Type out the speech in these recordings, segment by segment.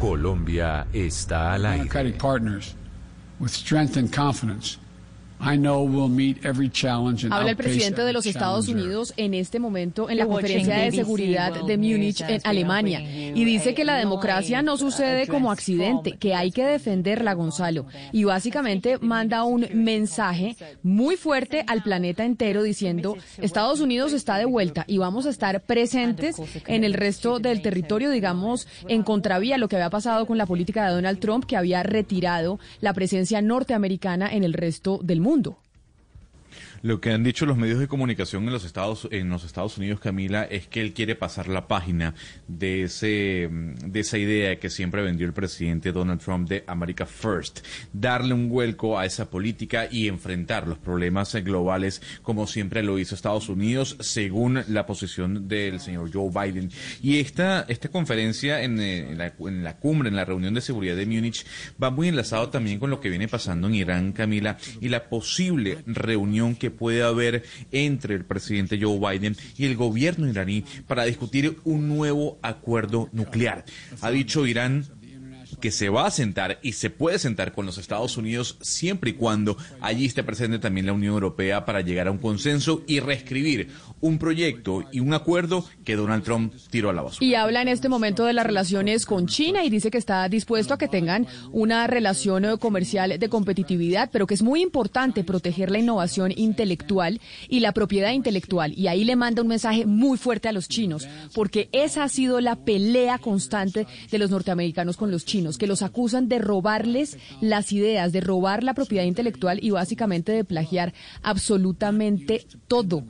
Colombia está al aire. Habla el presidente de los Estados Unidos en este momento en la conferencia de seguridad de Múnich en Alemania. y dice que la democracia no sucede como accidente, que hay que defenderla, Gonzalo. Y básicamente manda un mensaje muy fuerte al planeta entero diciendo Estados Unidos está de vuelta y vamos a estar presentes en el resto del territorio, digamos, en contravía a lo que había pasado con la política de Donald Trump, que había retirado la presencia norteamericana en el resto del mundo mundo. Lo que han dicho los medios de comunicación en los Estados en los Estados Unidos, Camila, es que él quiere pasar la página de ese de esa idea que siempre vendió el presidente Donald Trump de America First, darle un vuelco a esa política y enfrentar los problemas globales como siempre lo hizo Estados Unidos, según la posición del señor Joe Biden. Y esta esta conferencia en, eh, la, en la cumbre, en la reunión de seguridad de Múnich, va muy enlazado también con lo que viene pasando en Irán, Camila, y la posible reunión que puede haber entre el presidente Joe Biden y el gobierno iraní para discutir un nuevo acuerdo nuclear. Ha dicho Irán que se va a sentar y se puede sentar con los Estados Unidos siempre y cuando allí esté presente también la Unión Europea para llegar a un consenso y reescribir un proyecto y un acuerdo que Donald Trump tiró a la basura. Y habla en este momento de las relaciones con China y dice que está dispuesto a que tengan una relación comercial de competitividad, pero que es muy importante proteger la innovación intelectual y la propiedad intelectual. Y ahí le manda un mensaje muy fuerte a los chinos, porque esa ha sido la pelea constante de los norteamericanos con los chinos que los acusan de robarles las ideas, de robar la propiedad intelectual y básicamente de plagiar absolutamente todo.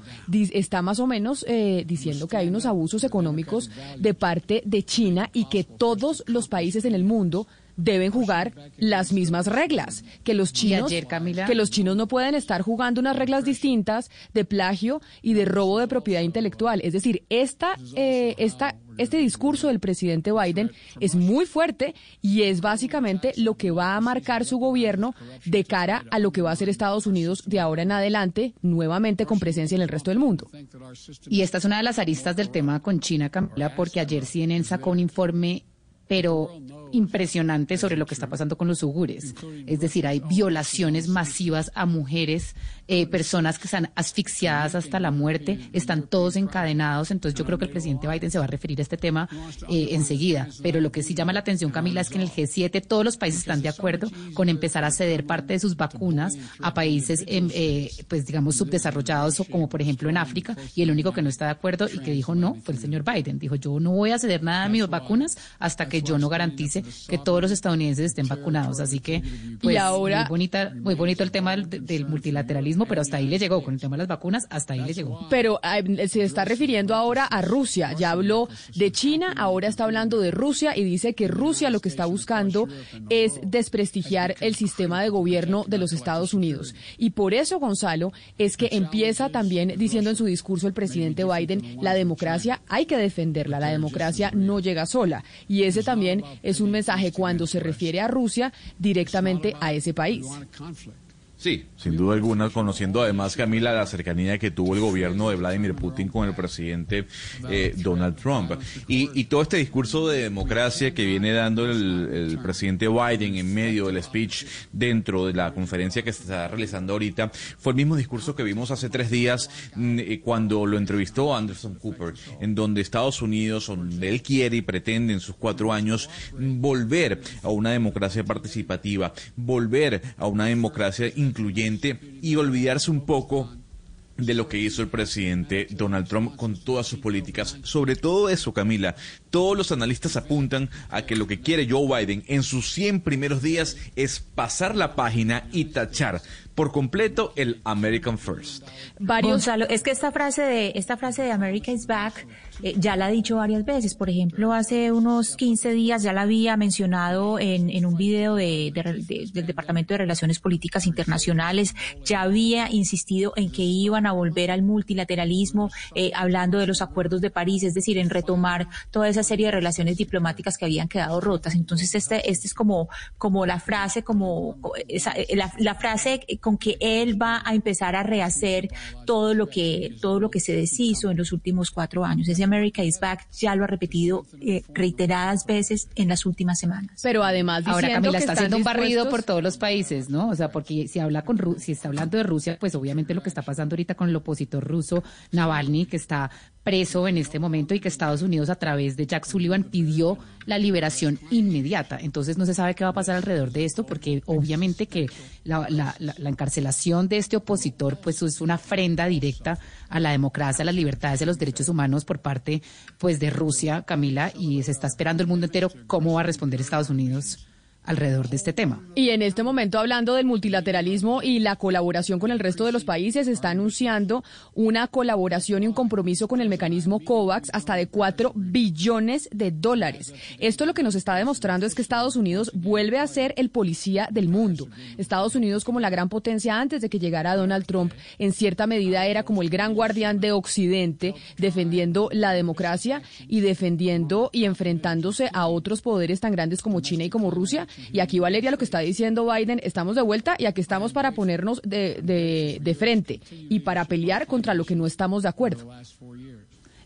Está más o menos eh, diciendo que hay unos abusos económicos de parte de China y que todos los países en el mundo deben jugar las mismas reglas, que los chinos que los chinos no pueden estar jugando unas reglas distintas de plagio y de robo de propiedad intelectual. Es decir, esta eh, esta este discurso del presidente Biden es muy fuerte y es básicamente lo que va a marcar su gobierno de cara a lo que va a hacer Estados Unidos de ahora en adelante, nuevamente con presencia en el resto del mundo. Y esta es una de las aristas del tema con China, Camila, porque ayer CNN sacó un informe pero impresionante sobre lo que está pasando con los ugures. Es decir, hay violaciones masivas a mujeres, eh, personas que están asfixiadas hasta la muerte, están todos encadenados. Entonces yo creo que el presidente Biden se va a referir a este tema eh, enseguida. Pero lo que sí llama la atención, Camila, es que en el G7 todos los países están de acuerdo con empezar a ceder parte de sus vacunas a países, em, eh, pues digamos, subdesarrollados o como por ejemplo en África. Y el único que no está de acuerdo y que dijo no fue el señor Biden. Dijo yo no voy a ceder nada de mis vacunas hasta que yo no garantice que todos los estadounidenses estén vacunados. Así que, pues, ahora, muy, bonita, muy bonito el tema del, multilateralismo, pero hasta ahí le llegó. Con el tema de las vacunas, hasta ahí le llegó. Pero se está refiriendo ahora a Rusia. Ya habló de China, ahora está hablando de Rusia y dice que Rusia lo que está buscando es desprestigiar el sistema de gobierno de los Estados Unidos. Y por eso, Gonzalo, es que empieza también diciendo en su discurso el presidente Biden, la democracia hay que defenderla, la democracia no llega sola. Y ese también es un mensaje cuando se refiere a Rusia directamente a ese país. Sí, sin duda alguna, conociendo además, Camila, la cercanía que tuvo el gobierno de Vladimir Putin con el presidente eh, Donald Trump. Y, todo este discurso de democracia que viene dando el, presidente Biden en medio del speech dentro de la conferencia que se está realizando ahorita, fue el mismo discurso que vimos hace tres días mm, eh, cuando lo entrevistó Anderson Cooper, en donde Estados Unidos, donde él quiere y pretende en sus cuatro años volver a una democracia participativa, volver a una democracia incluyente y olvidarse un poco de lo que hizo el presidente Donald Trump con todas sus políticas. Sobre todo eso, Camila, todos los analistas apuntan a que lo que quiere Joe Biden en sus 100 primeros días es pasar la página y tachar por completo el American First. Gonzalo, es que esta frase de esta frase de America is back eh, ya la ha dicho varias veces. Por ejemplo, hace unos 15 días ya la había mencionado en, en un video de, del Departamento de Relaciones Políticas Internacionales. Ya había insistido en que iban a volver al multilateralismo, eh, hablando de los acuerdos de París, es decir, en retomar toda esa serie de relaciones diplomáticas que habían quedado rotas. Entonces, este, este es como, como la frase, como esa, la, la frase con que él va a empezar a rehacer todo lo que, todo lo que se deshizo en los últimos cuatro años. Ese America is back ya lo ha repetido eh, reiteradas veces en las últimas semanas. Pero además ahora Camila está haciendo un barrido por todos los países, ¿no? O sea, porque si habla con si está hablando de Rusia, pues obviamente lo que está pasando ahorita con el opositor ruso Navalny que está preso en este momento y que Estados Unidos a través de Jack Sullivan pidió la liberación inmediata. Entonces no se sabe qué va a pasar alrededor de esto porque obviamente que la, la, la, encarcelación de este opositor pues es una ofrenda directa a la democracia, a las libertades a los derechos humanos por parte pues de Rusia, Camila, y se está esperando el mundo entero cómo va a responder Estados Unidos alrededor de este tema. Y en este momento, hablando del multilateralismo y la colaboración con el resto de los países, está anunciando una colaboración y un compromiso con el mecanismo COVAX hasta de 4 billones de dólares. Esto lo que nos está demostrando es que Estados Unidos vuelve a ser el policía del mundo. Estados Unidos, como la gran potencia antes de que llegara Donald Trump, en cierta medida era como el gran guardián de Occidente, defendiendo la democracia y defendiendo y enfrentándose a otros poderes tan grandes como China y como Rusia y aquí, Valeria, lo que está diciendo Biden, estamos de vuelta y aquí estamos para ponernos de, de, de frente y para pelear contra lo que no estamos de acuerdo.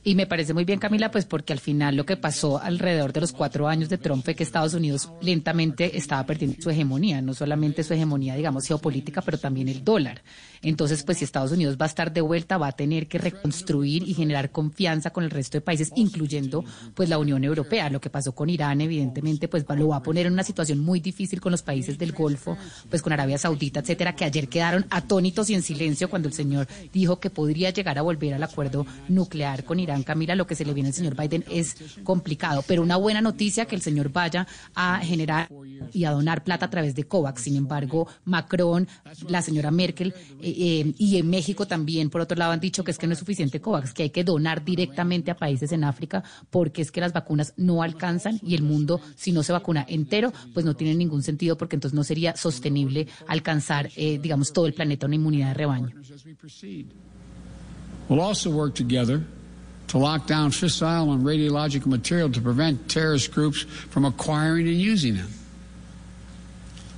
Y me parece muy bien, Camila, pues porque al final lo que pasó alrededor de los cuatro años de Trump fue que Estados Unidos lentamente estaba perdiendo su hegemonía, no solamente su hegemonía, digamos, geopolítica, pero también el dólar. Entonces, pues si Estados Unidos va a estar de vuelta, va a tener que reconstruir y generar confianza con el resto de países, incluyendo pues la Unión Europea. Lo que pasó con Irán, evidentemente, pues lo va a poner en una situación muy difícil con los países del Golfo, pues con Arabia Saudita, etcétera, que ayer quedaron atónitos y en silencio cuando el señor dijo que podría llegar a volver al acuerdo nuclear con Irán. Camila, lo que se le viene al señor Biden es complicado, pero una buena noticia que el señor vaya a generar y a donar plata a través de COVAX. Sin embargo, Macron, la señora Merkel, eh, eh, y en México también, por otro lado, han dicho que es que no es suficiente COVAX, que hay que donar directamente a países en África porque es que las vacunas no alcanzan y el mundo, si no se vacuna entero, pues no tiene ningún sentido porque entonces no sería sostenible alcanzar, eh, digamos, todo el planeta una inmunidad de rebaño. To lock down fissile and radiological material to prevent terrorist groups from acquiring and using them.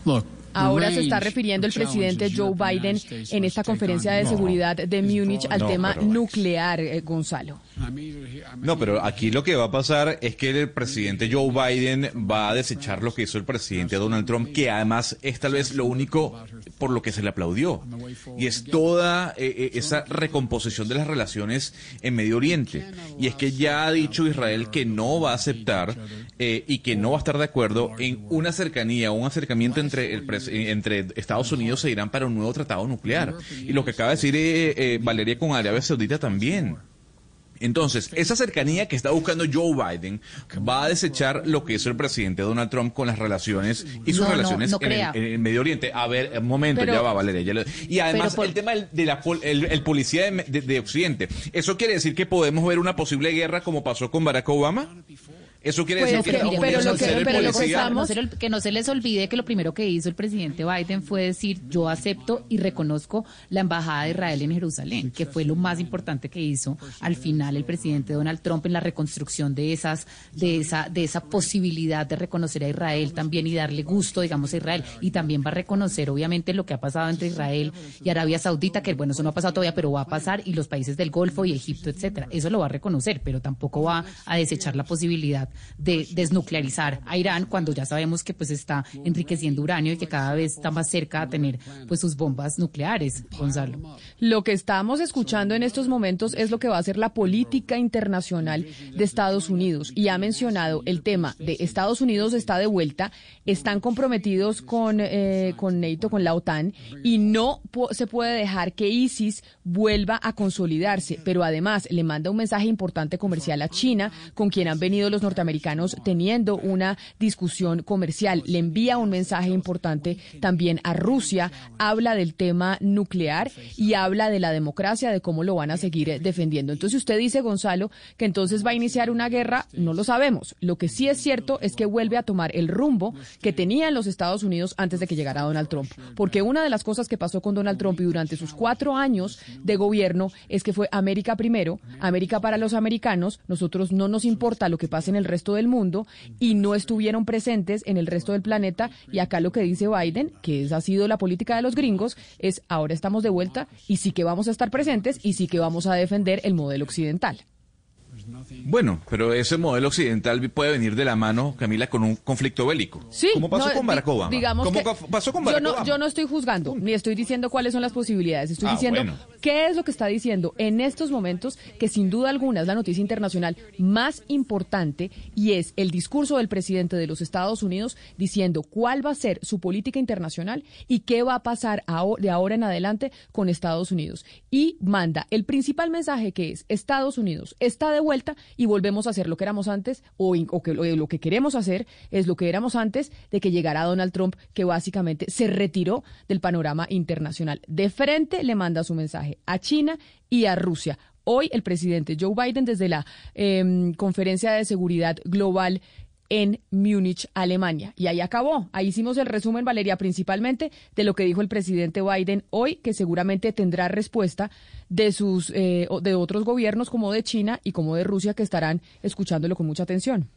Look, Ahora se está refiriendo el presidente Joe Biden en esta conferencia de seguridad de Múnich al tema nuclear, eh, Gonzalo. No, pero aquí lo que va a pasar es que el presidente Joe Biden va a desechar lo que hizo el presidente Donald Trump, que además es tal vez lo único por lo que se le aplaudió. Y es toda eh, eh, esa recomposición de las relaciones en Medio Oriente. Y es que ya ha dicho Israel que no va a aceptar y que no va a estar de acuerdo en una cercanía, un acercamiento entre el presidente eh, entre Estados Unidos e Irán para un nuevo tratado nuclear. Y lo que acaba de decir eh, eh, Valeria con Arabia Saudita también. Entonces, esa cercanía que está buscando Joe Biden va a desechar lo que hizo el presidente Donald Trump con las relaciones y sus relaciones en, el, Medio Oriente. A ver, un momento, ya va, Valeria. y además, el tema de la, el, policía de, de Occidente. ¿Eso quiere decir que podemos ver una posible guerra como pasó con Barack Obama? Eso quiere decir que, que, no se les olvide que lo primero que hizo el presidente Biden fue decir yo acepto y reconozco la embajada de Israel en Jerusalén, que fue lo más importante que hizo al final el presidente Donald Trump en la reconstrucción de esas de esa de esa posibilidad de reconocer a Israel también y darle gusto, digamos, a Israel y también va a reconocer obviamente lo que ha pasado entre Israel y Arabia Saudita, que bueno, eso no ha pasado todavía, pero va a pasar y los países del Golfo y Egipto, etcétera. Eso lo va a reconocer, pero tampoco va a desechar la posibilidad de desnuclearizar a Irán cuando ya sabemos que pues está enriqueciendo uranio y que cada vez está más cerca a tener pues sus bombas nucleares, Gonzalo. Lo que estamos escuchando en estos momentos es lo que va a ser la política internacional de Estados Unidos y ha mencionado el tema de Estados Unidos está de vuelta, están comprometidos con, eh, con NATO, con la OTAN y no se puede dejar que ISIS vuelva a consolidarse, pero además le manda un mensaje importante comercial a China, con quien han venido los norteamericanos teniendo una discusión comercial. Le envía un mensaje importante también a Rusia, habla del tema nuclear y habla de la democracia, de cómo lo van a seguir defendiendo. Entonces usted dice, Gonzalo, que entonces va a iniciar una guerra, no lo sabemos. Lo que sí es cierto es que vuelve a tomar el rumbo que tenía en los Estados Unidos antes de que llegara Donald Trump. Porque una de las cosas que pasó con Donald Trump y durante sus cuatro años de gobierno es que fue América primero, América para los americanos, nosotros no nos importa lo que pase en el resto del mundo y no estuvieron presentes en el resto del planeta. Y acá lo que dice Biden, que esa ha sido la política de los gringos, es ahora estamos de vuelta y sí que vamos a estar presentes y sí que vamos a defender el modelo occidental. Bueno, pero ese modelo occidental puede venir de la mano, Camila, con un conflicto bélico. Sí. ¿Cómo pasó no, con Barack Obama? Digamos ¿Cómo que pasó con Barack yo no, Obama? Yo no estoy juzgando, ni estoy diciendo cuáles son las posibilidades. Estoy Ah, diciendo bueno. qué es lo que está diciendo en estos momentos, que sin duda alguna es la noticia internacional más importante y es el discurso del presidente de los Estados Unidos diciendo cuál va a ser su política internacional y qué va a pasar de ahora en adelante con Estados Unidos. Y manda el principal mensaje que es Estados Unidos está de vuelta y volvemos a hacer lo que éramos antes o, lo que queremos hacer es lo que éramos antes de que llegara Donald Trump, que básicamente se retiró del panorama internacional. De frente le manda su mensaje a China y a Rusia. Hoy el presidente Joe Biden desde la em, conferencia de seguridad global en Múnich, Alemania. Y ahí acabó. Ahí hicimos el resumen, Valeria, principalmente de lo que dijo el presidente Biden hoy, que seguramente tendrá respuesta de sus eh, de otros gobiernos como de China y como de Rusia que estarán escuchándolo con mucha atención.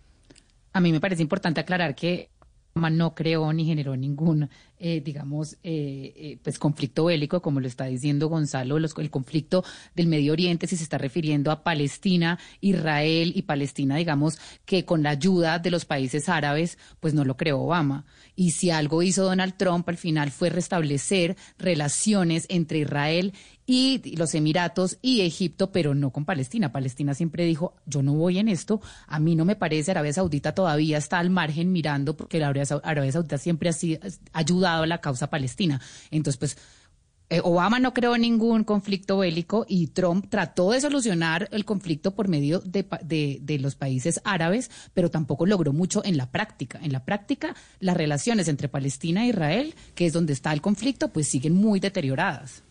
A mí me parece importante aclarar que no creó ni generó ningún, eh, digamos, eh, eh, pues conflicto bélico, como lo está diciendo Gonzalo, el conflicto del Medio Oriente, si se está refiriendo a Palestina, Israel y Palestina, digamos, que con la ayuda de los países árabes, pues no lo creó Obama. Y si algo hizo Donald Trump al final fue restablecer relaciones entre Israel y los Emiratos y Egipto, pero no con Palestina. Palestina siempre dijo, yo no voy en esto, a mí no me parece, Arabia Saudita todavía está al margen mirando, porque la Arabia, Sau- Arabia Saudita siempre ha, sido- ha ayudado a la causa palestina. Entonces, pues, eh, Obama no creó ningún conflicto bélico y Trump trató de solucionar el conflicto por medio de, pa- de- de los países árabes, pero tampoco logró mucho en la práctica. En la práctica, las relaciones entre Palestina e Israel, que es donde está el conflicto, pues siguen muy deterioradas.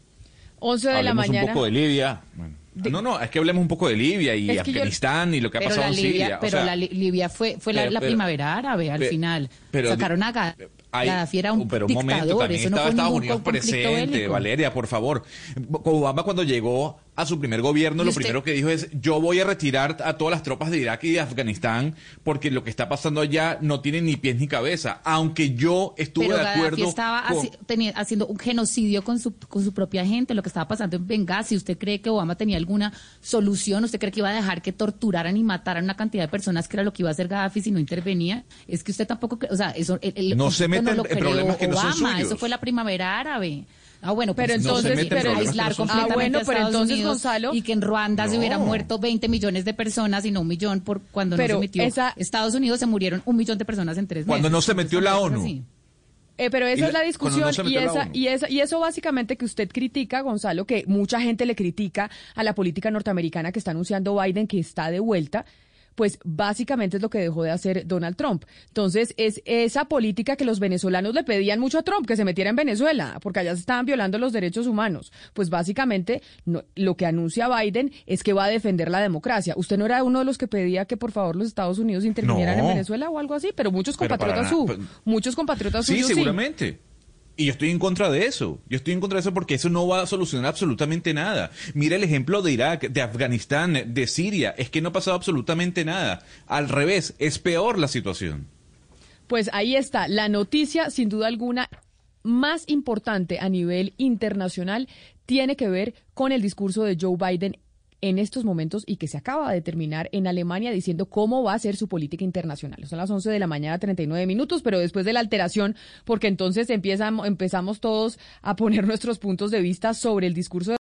11 de la Hablemos mañana. un poco de Libia. Bueno, No, no, es que hablemos un poco de Libia y yo- Afganistán y lo que ha pasado la en Libia, Siria. O pero sea, la Li- Libia fue, fue la, pero- la pero- primavera árabe al final. Pero- Sacaron a Gaddafi era un pero un dictador, momento, también eso no estaba fue Estados Unidos presente, bélico. Valeria, por favor. Obama cuando llegó a su primer gobierno, ¿Y lo usted? primero que dijo es, yo voy a retirar a todas las tropas de Irak y de Afganistán porque lo que está pasando allá no tiene ni pies ni cabeza. Aunque yo estuve Pero de Gaddafi acuerdo estaba con- haci- tenía- haciendo un genocidio con su, con su propia gente, lo que estaba pasando en Benghazi. ¿Usted cree que Obama tenía alguna solución? ¿Usted cree que iba a dejar que torturaran y mataran una cantidad de personas que era lo que iba a hacer Gaddafi si no intervenía? Es que usted tampoco, o sea, eso, el, el No se conflicto mete no en- problemas que no son Obama, suyos. eso fue la primavera árabe. Ah, bueno, Pero pues, entonces, en pero, aislar no completamente Ah, bueno, a pero Estados entonces, Unidos Gonzalo- y que en Ruanda se hubieran No. muerto 20 millones de personas y no un millón por cuando Pero no se metió. esa- Estados Unidos se murieron un millón de personas en tres meses. Cuando no se metió la ONU. así. Eh, pero esa la- es la discusión no y, esa, y, esa, y eso básicamente que usted critica, Gonzalo, que mucha gente le critica a la política norteamericana que está anunciando Biden que está de vuelta, pues básicamente es lo que dejó de hacer Donald Trump. Entonces, es esa política que los venezolanos le pedían mucho a Trump, que se metiera en Venezuela, porque allá se estaban violando los derechos humanos. Pues básicamente no- lo que anuncia Biden es que va a defender la democracia. ¿Usted no era uno de los que pedía que por favor los Estados Unidos intervinieran No. en Venezuela o algo así? Pero muchos compatriotas su, pues- muchos compatriotas Sí, suyos seguramente. Y yo estoy en contra de eso. Yo estoy en contra de eso porque eso no va a solucionar absolutamente nada. Mira el ejemplo de Irak, de Afganistán, de Siria. Es que no ha pasado absolutamente nada. Al revés, es peor la situación. Pues ahí está, la noticia, sin duda alguna, más importante a nivel internacional tiene que ver con el discurso de Joe Biden en estos momentos y que se acaba de terminar en Alemania diciendo cómo va a ser su política internacional. Son las 11 de la mañana, 39 minutos, pero después de la alteración, porque entonces empezamos todos a poner nuestros puntos de vista sobre el discurso de